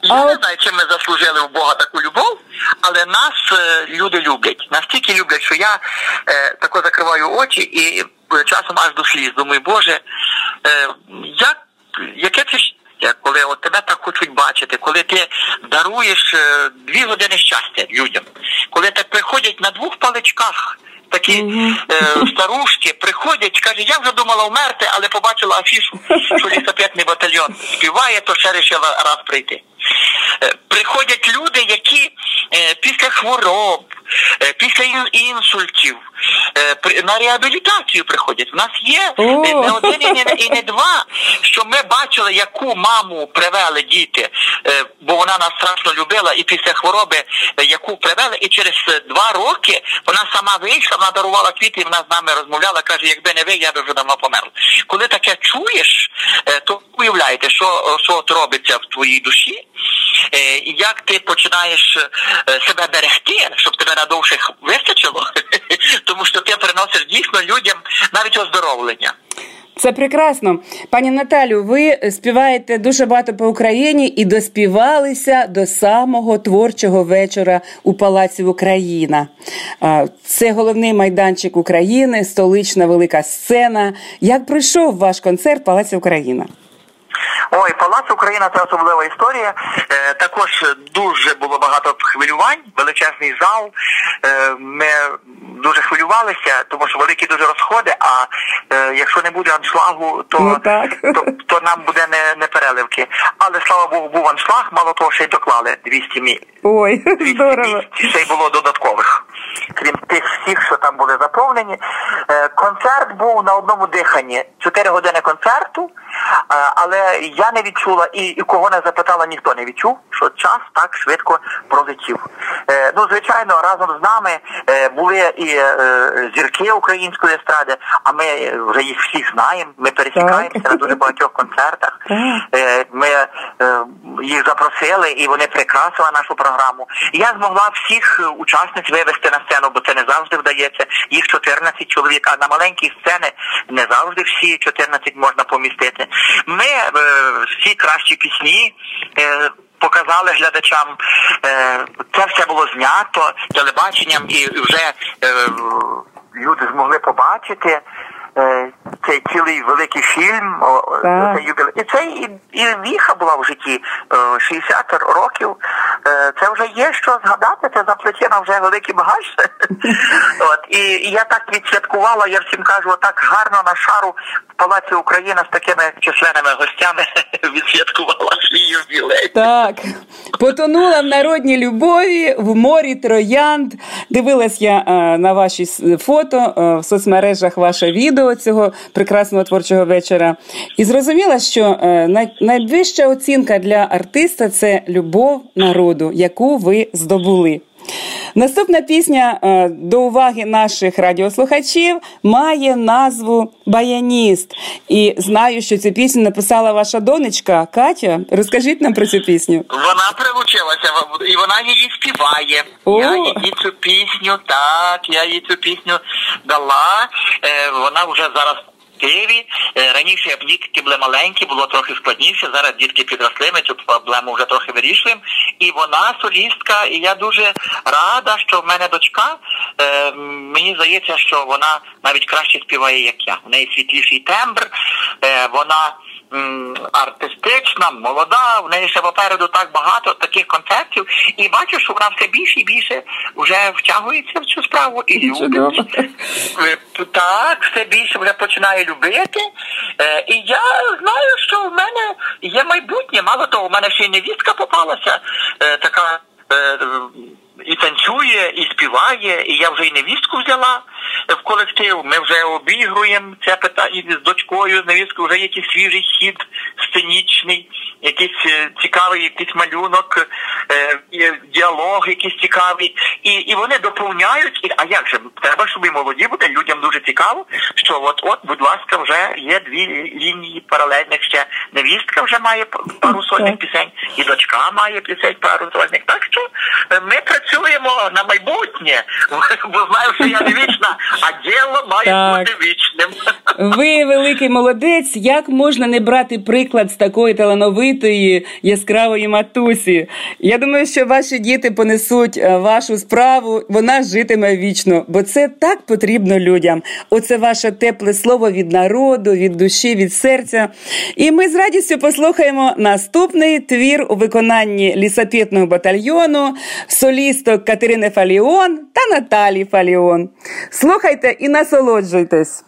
Я А не знаю, чим ми заслужили в Бога таку любов, але нас е, люди люблять. Настільки люблять, що я е, тако закриваю очі і е, часом аж до сліз. Думаю, Боже, е, як, яке це коли от тебе так хочуть бачити, коли ти даруєш е, дві години щастя людям, коли тебе приходять на двох паличках. Такі е, старушки приходять, каже, я вже думала вмерти, але побачила афішу, що лісопетний батальйон співає, то ще вирішила раз прийти. Е, Приходять люди, які е, після хвороб, е, після інсультів на реабілітацію приходять. У нас є не один і не, і не два, що ми бачили, яку маму привели діти, бо вона нас страшно любила, і після хвороби, яку привели, і через два роки вона сама вийшла, вона дарувала квіти, і вона з нами розмовляла, каже, якби не ви, я би вже давно померла. Коли таке чуєш, то уявляєте, що, що от робиться в твоїй душі, і як ти починаєш е, себе берегти, щоб тебе надовше вистачило, тому що ти приносиш дійсно людям навіть оздоровлення. Це прекрасно. Пані Наталю, ви співаєте дуже багато по Україні і доспівалися до самого творчого вечора у Палаці Україна. Це головний майданчик України, столична велика сцена. Як пройшов ваш концерт Палаці Україна? Ой, Палац Україна це особлива історія. Е, також дуже було багато хвилювань, величезний зал. Е, ми дуже хвилювалися, тому що великі дуже розходи. А е, якщо не буде аншлагу, то, Ну, то, то нам буде не, не переливки. Але слава Богу, був аншлаг, мало того, ще й доклали 200 мі... Ой, 200 здорово. місць, ще й було додаткових. Крім тих всіх, що там були заповнені. Е, Концерт був на одному диханні. Чотири години концерту, е, але я не відчула і, і кого не запитала, ніхто не відчув, що час так швидко пролетів. Е, Ну, звичайно, разом з нами були і зірки української естради, а ми вже їх всіх знаємо. Ми пересікаємося на дуже багатьох концертах. Ми їх запросили, і вони прикрасили нашу програму. Я змогла всіх учасниць вивести на сцену, бо це не завжди вдається. Їх 14 чоловік, а на маленькі сцени не завжди всі 14 можна помістити. Ми е, всі кращі пісні. е, Показали глядачам, Е, це все було знято телебаченням, і вже е, люди змогли побачити цей цілий великий фільм. Так. І це і, і віха була в житті е, 60 років. Е, Це вже є що згадати, це за плечима вже великий багаж. От і, і я так відсвяткувала, я всім кажу, так гарно на шару в Палаці Україна з такими численними гостями відсвяткувала свій ювілей. Так, потонула в народній любові в морі троянд. Дивилась я е, на ваші фото е, в соцмережах ваше відео цього прекрасного творчого вечора. І зрозуміла, що е, найвища оцінка для артиста це любов народу, яку ви здобули. Наступна пісня е, до уваги наших радіослухачів має назву Баяніст. І знаю, що цю пісню написала ваша донечка Катя. Розкажіть нам про цю пісню. Вона прилучилася і вона її співає. О! Я їй цю пісню, так, я їй цю пісню дала. Е, вона вже зараз. Києві Е, раніше як дітки були маленькі, було трохи складніше. Зараз дітки підросли, ми цю проблему вже трохи вирішуємо. І вона солістка, і я дуже рада, що в мене дочка. Е, мені здається, що вона навіть краще співає, як я. В неї світліший тембр, е, вона артистична, молода, в неї ще попереду так багато таких концертів. І бачу, що вона все більше і більше вже втягується в цю справу і любить. Е, Так, все більше вже починає любити. Е, І я знаю, що в мене є майбутнє. Мало того, в мене ще й невістка попалася, е, така. І танцює, і співає, і я вже й невістку взяла в колектив. Ми вже обігруємо це питання з дочкою, з невісткою, вже якийсь свіжий хід сценічний, якийсь е, цікавий якийсь малюнок, е, діалог якийсь цікавий. І, і вони доповняють. І, а як же? Треба, щоб і молоді бути, людям дуже цікаво, що от, от, будь ласка, вже є дві лінії паралельних ще. Невістка вже має пару сольних пісень, і дочка має пісень пару сольних. Так що е, ми працюємо на майбутнє, бо знаю, що я не вічна, а діло має Так. бути вічним. Ви великий молодець. Як можна не брати приклад з такої талановитої яскравої матусі? Я думаю, що ваші діти понесуть е, вашу справу, вона житиме вічно, бо це так потрібно людям. Оце ваше тепле слово від народу, від душі, від серця. І ми з радістю послухаємо наступний твір у виконанні лісопітного батальйону, солісток Катерини Фаліон та Наталі Фаліон. Слухайте і насолоджуйтесь.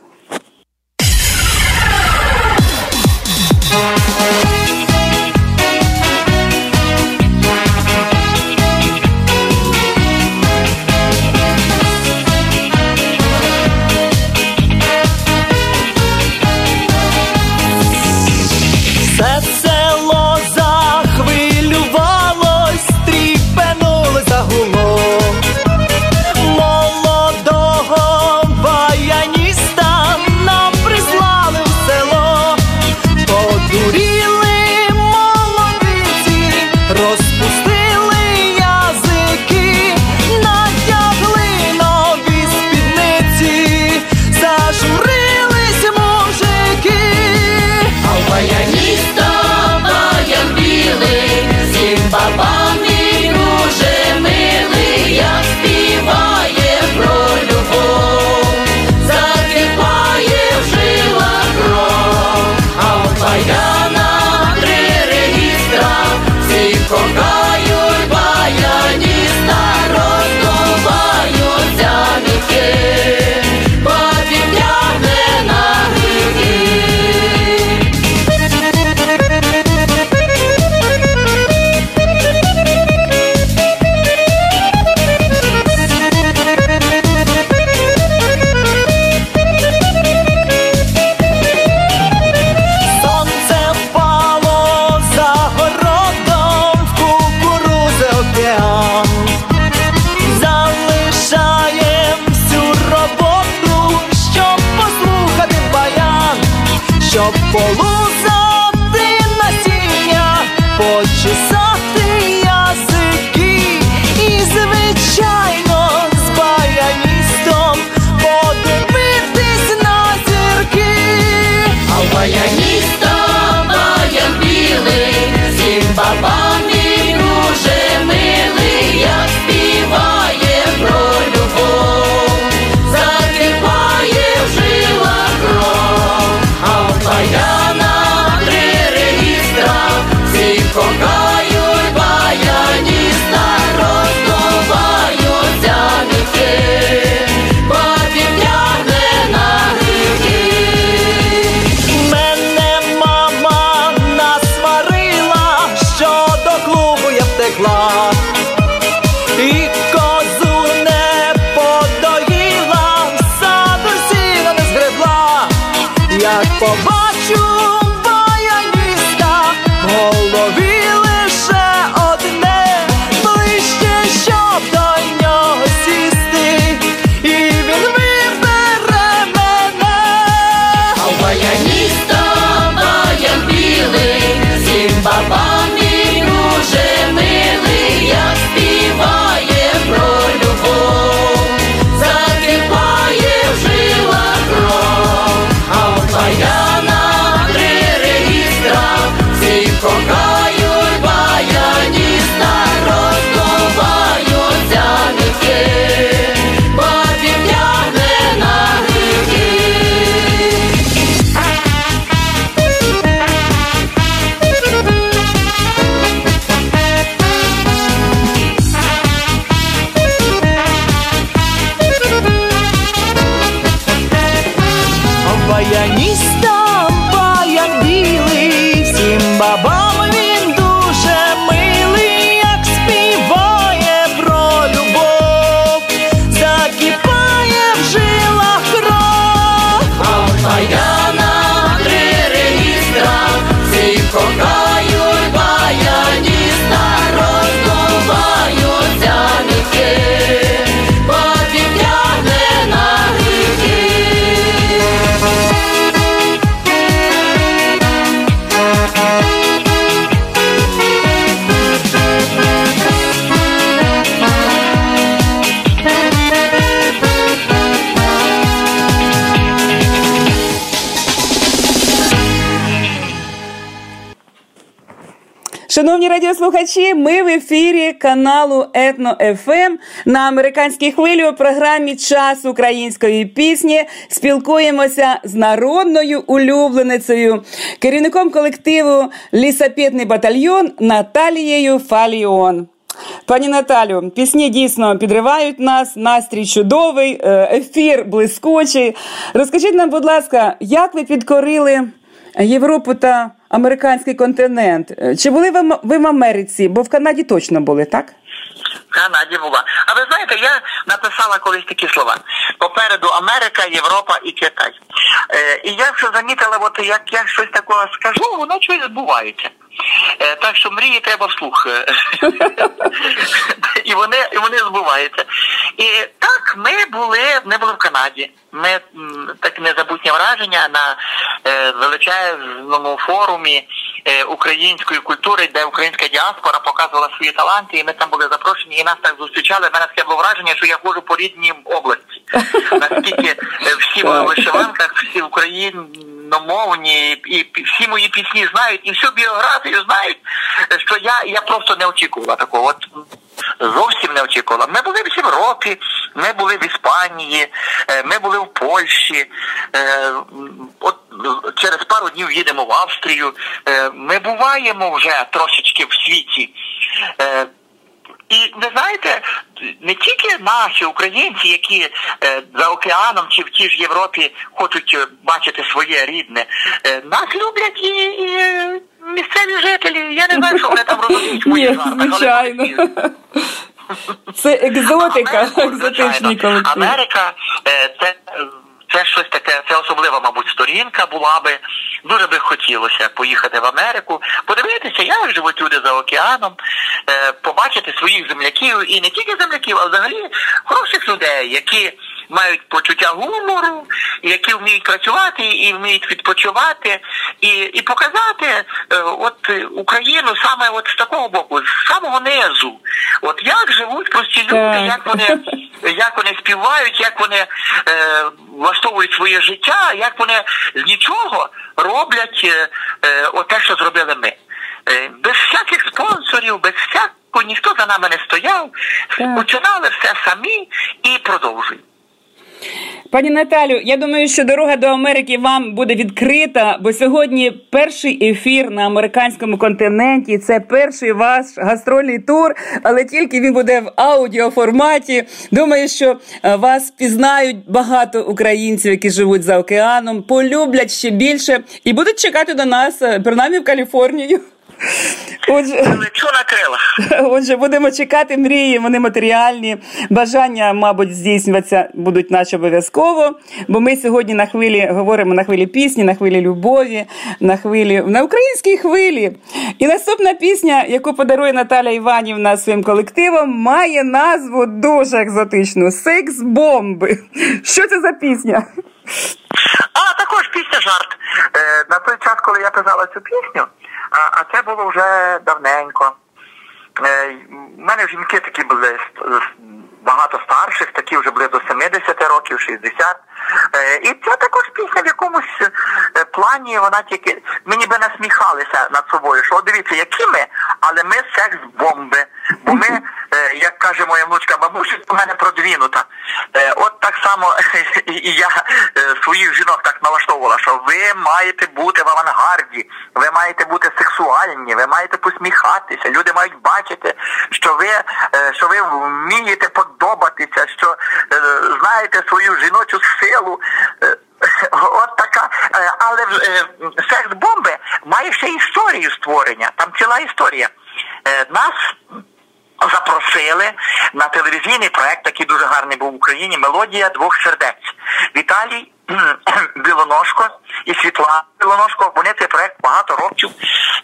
Шановні радіослухачі, ми в ефірі каналу Етно ФМ на американській хвилі у програмі Час української пісні спілкуємося з народною улюбленицею, керівником колективу Лісапетний батальйон Наталією Фаліон. Пані Наталю, пісні дійсно підривають нас, настрій чудовий, е, ефір блискучий. Розкажіть нам, будь ласка, як ви підкорили Європу та американський континент? Е, Чи були ви ви в Америці? Бо в Канаді точно були, так? В Канаді була. А ви знаєте, я написала колись такі слова. Попереду Америка, Європа і Китай. Е, і я вже замітила, от як я щось такого скажу, воно щось відбувається. Е, так що мрії треба вслух. і вони і вони збуваються. І так, ми були, ми були в Канаді. Ми так незабутнє враження на е, величезному форумі е, української культури, де українська діаспора показувала свої таланти, і ми там були запрошені, і нас так зустрічали. У мене таке було враження, що я ходжу по рідній області. Наскільки е, всі в вишиванках, всі україномовні, і всі мої пісні знають, і всю біографію знають, що я, я просто не очікувала такого. От зовсім не очікувала. Ми були в Європі, ми були в Іспанії, е, ми були в Польщі. е, От через пару днів їдемо в Австрію. Е, Ми буваємо вже трошечки в світі. І ви знаєте, не тільки наші українці, які е, за океаном чи в тій ж Європі хочуть бачити своє рідне, е, нас люблять і, і місцеві жителі. Я не знаю, що вони там розуміють. в моїх Ні, але звичайно. вони- Це екзотика, екзотичний колектив. Америка е, це, це щось таке, це особлива, мабуть, сторінка була би. Дуже би хотілося поїхати в Америку, подивитися, як живуть люди за океаном, е, побачити своїх земляків і не тільки земляків, а взагалі хороших людей, які мають почуття гумору, які вміють працювати і вміють відпочивати, і, і показати е, от Україну саме от з такого боку, з самого низу. От як живуть прості люди, як вони як вони співають, як вони е, влаштовують своє життя, як вони з нічого роблять е, е, от те, що зробили ми. Е, без всяких спонсорів, без всякого ніхто за нами не стояв. Починали все самі і продовжують. Пані Наталю, я думаю, що дорога до Америки вам буде відкрита, бо сьогодні перший ефір на американському континенті. Це перший ваш гастрольний тур, але тільки він буде в аудіоформаті. Думаю, що е, вас пізнають багато українців, які живуть за океаном, полюблять ще більше і будуть чекати до нас, е, принаймні в Каліфорнію. Отже, Лечу на крилах. Отже, будемо чекати мрії, вони матеріальні. Бажання, мабуть, здійснюватися будуть наче обов'язково. Бо ми сьогодні на хвилі говоримо на хвилі пісні, на хвилі любові, на хвилі на українській хвилі. І наступна пісня, яку подарує Наталя Іванівна своїм колективом, має назву дуже екзотичну Секс бомби. Що це за пісня? А також пісня жарт. Е, на той час, коли я писала цю пісню, а, а це було вже давненько. Е, в мене жінки такі були багато старших, такі вже були до 70 років, 60. Е, і це також пісня в якомусь е, плані, вона тільки ми ніби насміхалися над собою, що дивіться, які ми, але ми секс бомби. Бо ми, е, як каже моя внучка, бабуся у мене продвинута. Е, от так само і я е, своїх жінок так налаштовувала, що ви маєте бути в авангарді, ви маєте бути сексуальні, ви маєте посміхатися. Люди мають бачити, що ви, що ви вмієте подобатися, що знаєте свою жіночу силу. От така, але секс бомби має ще історію створення. Там ціла історія. Нас запросили на телевізійний проект, який дуже гарний був в Україні. Мелодія двох сердець. Віталій Білоножко і Світлана Білоножко. Вони цей проект багато років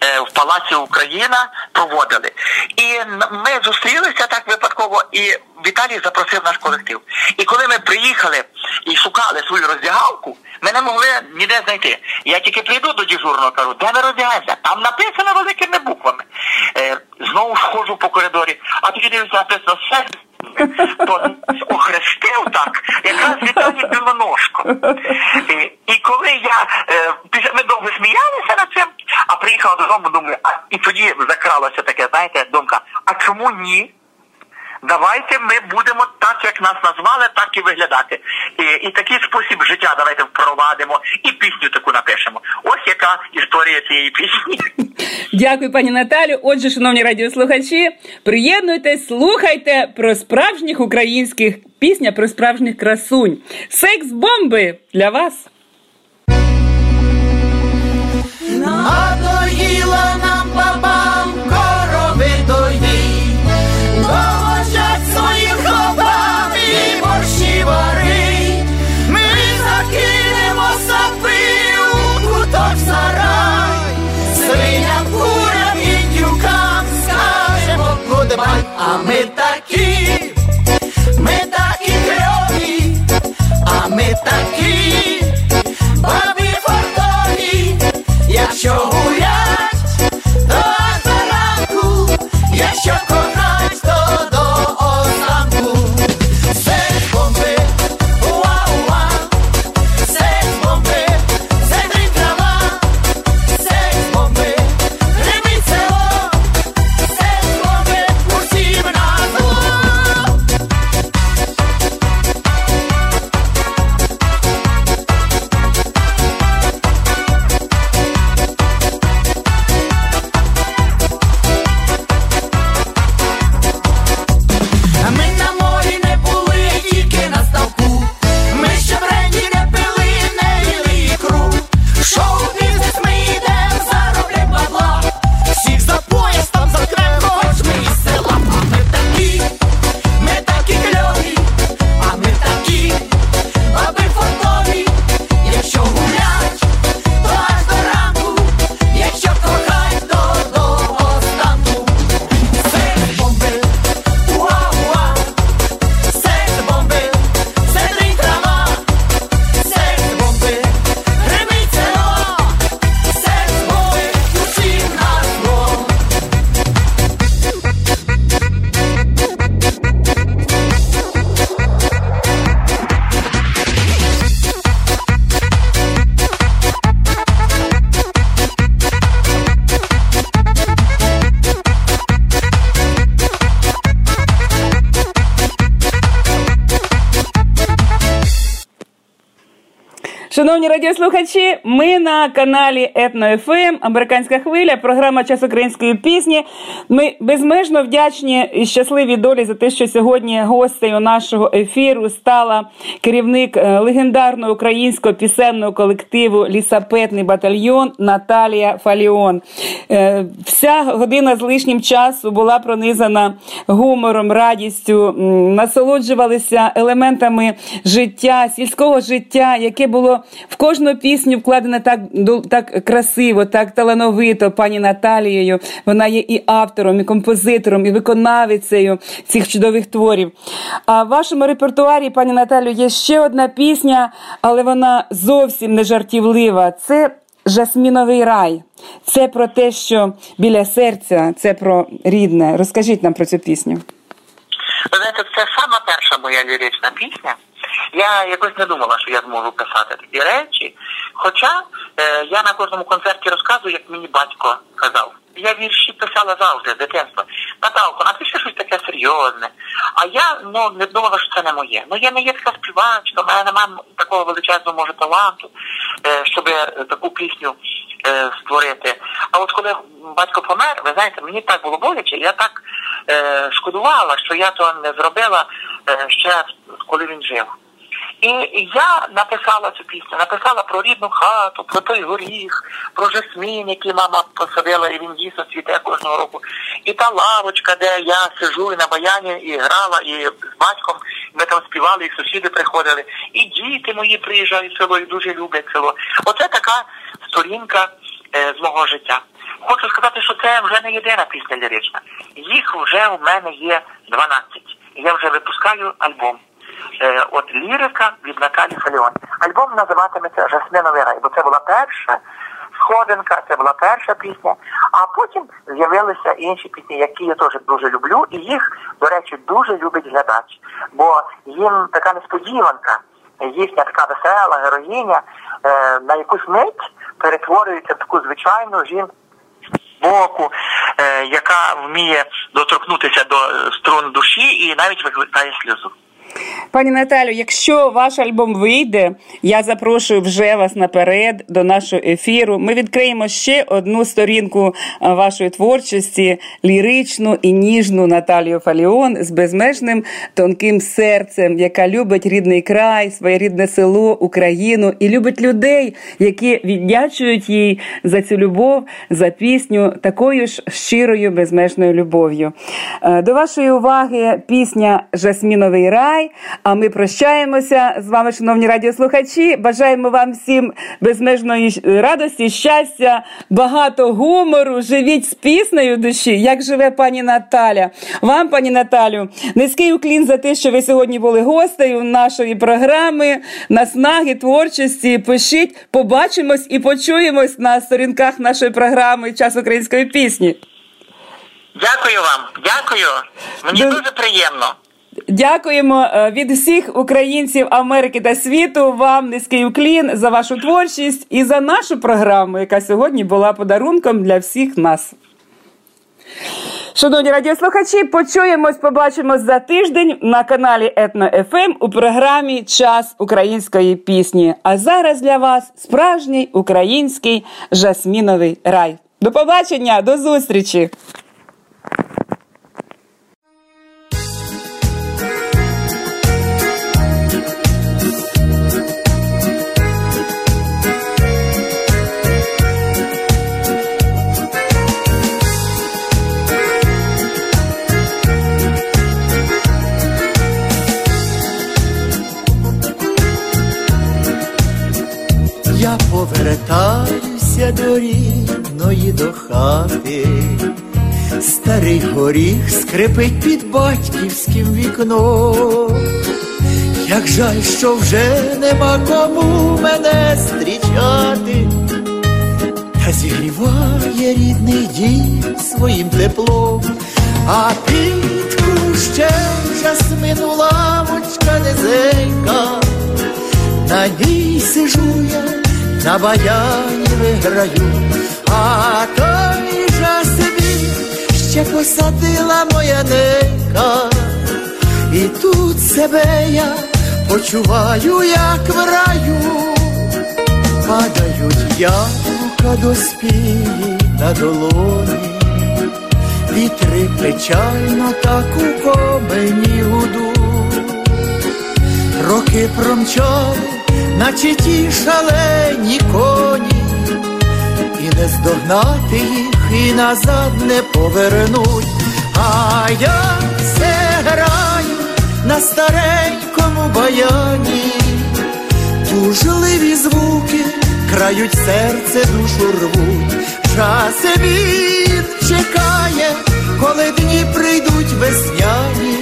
е, в Палаці Україна проводили. І ми зустрілися так випадково, і Віталій запросив наш колектив. І коли ми приїхали і шукали свою роздягалку, ми не могли ніде знайти. Я тільки прийду до дежурного, кажу, де ми роздягаємося? Там написано великими буквами. Е, знову ж ходжу по коридорі, а тоді дивлюся, написано все. То охрестив так, якраз Віталій Білоножко. І, коли я е, після ми довго сміялися над цим, а приїхала додому, думаю, а і тоді закралася таке, знаєте, думка, а чому ні? Давайте ми будемо так, як нас назвали, так і виглядати. І, і такий спосіб життя давайте впровадимо і пісню таку напишемо. Ось яка історія цієї пісні. Дякую, пані Наталю. Отже, шановні радіослухачі, приєднуйтесь, слухайте про справжніх українських пісня про справжніх красунь. Секс бомби для вас. Надоїла нам бабам а ми такі, Шановні радіослухачі, ми на каналі Етно ФМ, Американська хвиля, програма Час української пісні. Ми безмежно вдячні і щасливі долі за те, що сьогодні гостею нашого ефіру стала керівник е, легендарного українського пісенного колективу Лісапетний батальйон Наталія Фаліон. Е, Вся година з лишнім часу була пронизана гумором, радістю, насолоджувалися елементами життя, сільського життя, яке було в кожну пісню вкладено так, так красиво, так талановито пані Наталією. Вона є і автором, і композитором, і виконавицею цих чудових творів. А в вашому репертуарі, пані Наталю, є ще одна пісня, але вона зовсім не жартівлива. Це Жасміновий рай. Це про те, що біля серця, це про рідне. Розкажіть нам про цю пісню. Ви знаєте, це сама перша моя лірична пісня. Я якось не думала, що я зможу писати такі речі. Хоча е, я на кожному концерті розказую, як мені батько казав. Я вірші писала завжди з дитинства. Наталко, напиши щось таке серйозне. А я ну не думала, що це не моє. Ну я не є така співачка, в мене немає такого величезного може таланту, е, щоб таку пісню е, створити. А от коли батько помер, ви знаєте, мені так було боляче, я так е, шкодувала, що я то не зробила ще коли він жив. І я написала цю пісню, написала про рідну хату, про той горіх, про жасмін, який мама посадила, і він дійсно цвіте кожного року. І та лавочка, де я сижу і на баяні і грала, і з батьком ми там співали, і сусіди приходили, і діти мої приїжджають село і дуже люблять село. Оце така сторінка е, з мого життя. Хочу сказати, що це вже не єдина пісня лірична. Їх вже у мене є 12. Я вже випускаю альбом. Е, от лірика від Наталі Фаліон. Альбом називатиметься Жасминовий рай, бо це була перша сходинка, це була перша пісня. А потім з'явилися інші пісні, які я теж дуже люблю, і їх, до речі, дуже любить глядач. Бо їм така несподіванка, їхня така весела героїня е, на якусь мить перетворюється в таку звичайну жінку боку, е, яка вміє доторкнутися до струн душі і навіть викликає сльозу. Пані Наталю, якщо ваш альбом вийде, я запрошую вже вас наперед до нашого ефіру. Ми відкриємо ще одну сторінку вашої творчості, ліричну і ніжну Наталію Фаліон з безмежним тонким серцем, яка любить рідний край, своє рідне село, Україну і любить людей, які віддячують їй за цю любов, за пісню, такою ж щирою безмежною любов'ю. Е, До вашої уваги пісня Жасміновий рай. А ми прощаємося з вами, шановні радіослухачі. Бажаємо вам всім безмежної радості, щастя, багато гумору. Живіть з піснею душі, як живе пані Наталя. Вам, пані Наталю, низький уклін за те, що ви сьогодні були гостею нашої програми, наснаги, творчості. Пишіть, побачимось і почуємось на сторінках нашої програми Час української пісні. Дякую вам, дякую. Мені дуже приємно. Дякуємо е, від всіх українців Америки та світу. Вам низький уклін за вашу творчість і за нашу програму, яка сьогодні була подарунком для всіх нас. Шановні радіослухачі, почуємось, побачимось за тиждень на каналі Етно ФМ у програмі Час української пісні. А зараз для вас справжній український жасміновий рай. До побачення, до зустрічі! Я до рідної до хати, старий горіх скрипить під батьківським вікном. Як жаль, що вже нема кому мене зустрічати, та зігріває рідний дім своїм теплом, а під кущем жасмину лавочка низенька. На ній сижу я, на баяні виграю, а той жасмін ще посадила моя ненька, і тут себе я почуваю, як в раю, падають яблука до спії на долоні, вітри печально так у комені гудуть. Роки промчали, наче ті шалені коні, і не здогнати їх, і назад не повернуть. А я все граю на старенькому баяні, тужливі звуки крають серце, душу рвуть. Час він чекає, коли дні прийдуть весняні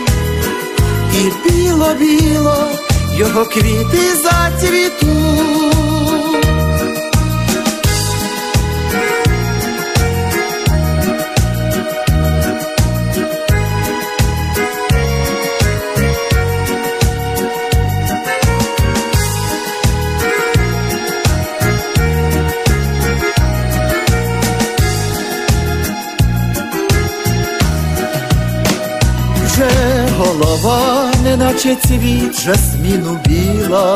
і біло-біло його квіти зацвітуть. Голова, неначе цвіт жасміну біла,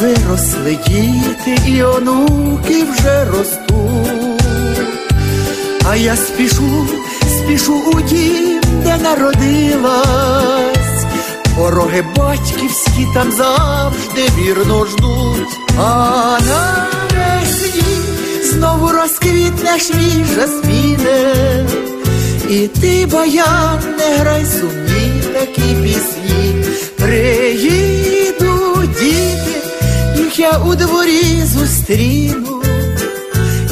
виросли діти і онуки вже ростуть. А я спішу, спішу у дім, де народилась, пороги батьківські там завжди вірно ждуть, а навесні знову розквітнеш мій жасміне. І ти, баян, не грай сумні такі пісні. Приїдуть діти, їх я у дворі зустріну.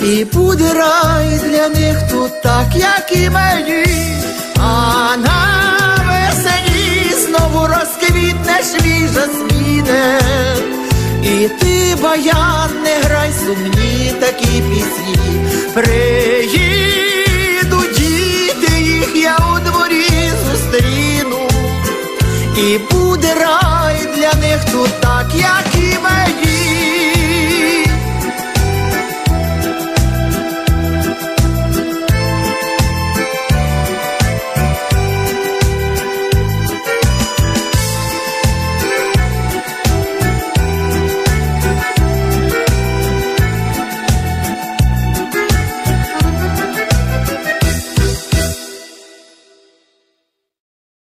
І буде рай для них тут так, як і мені. А навесені знову розквітнеш мій жасміне. І ти, баян, не грай сумні такі пісні. Приїдуть І буде рай для них тут так, як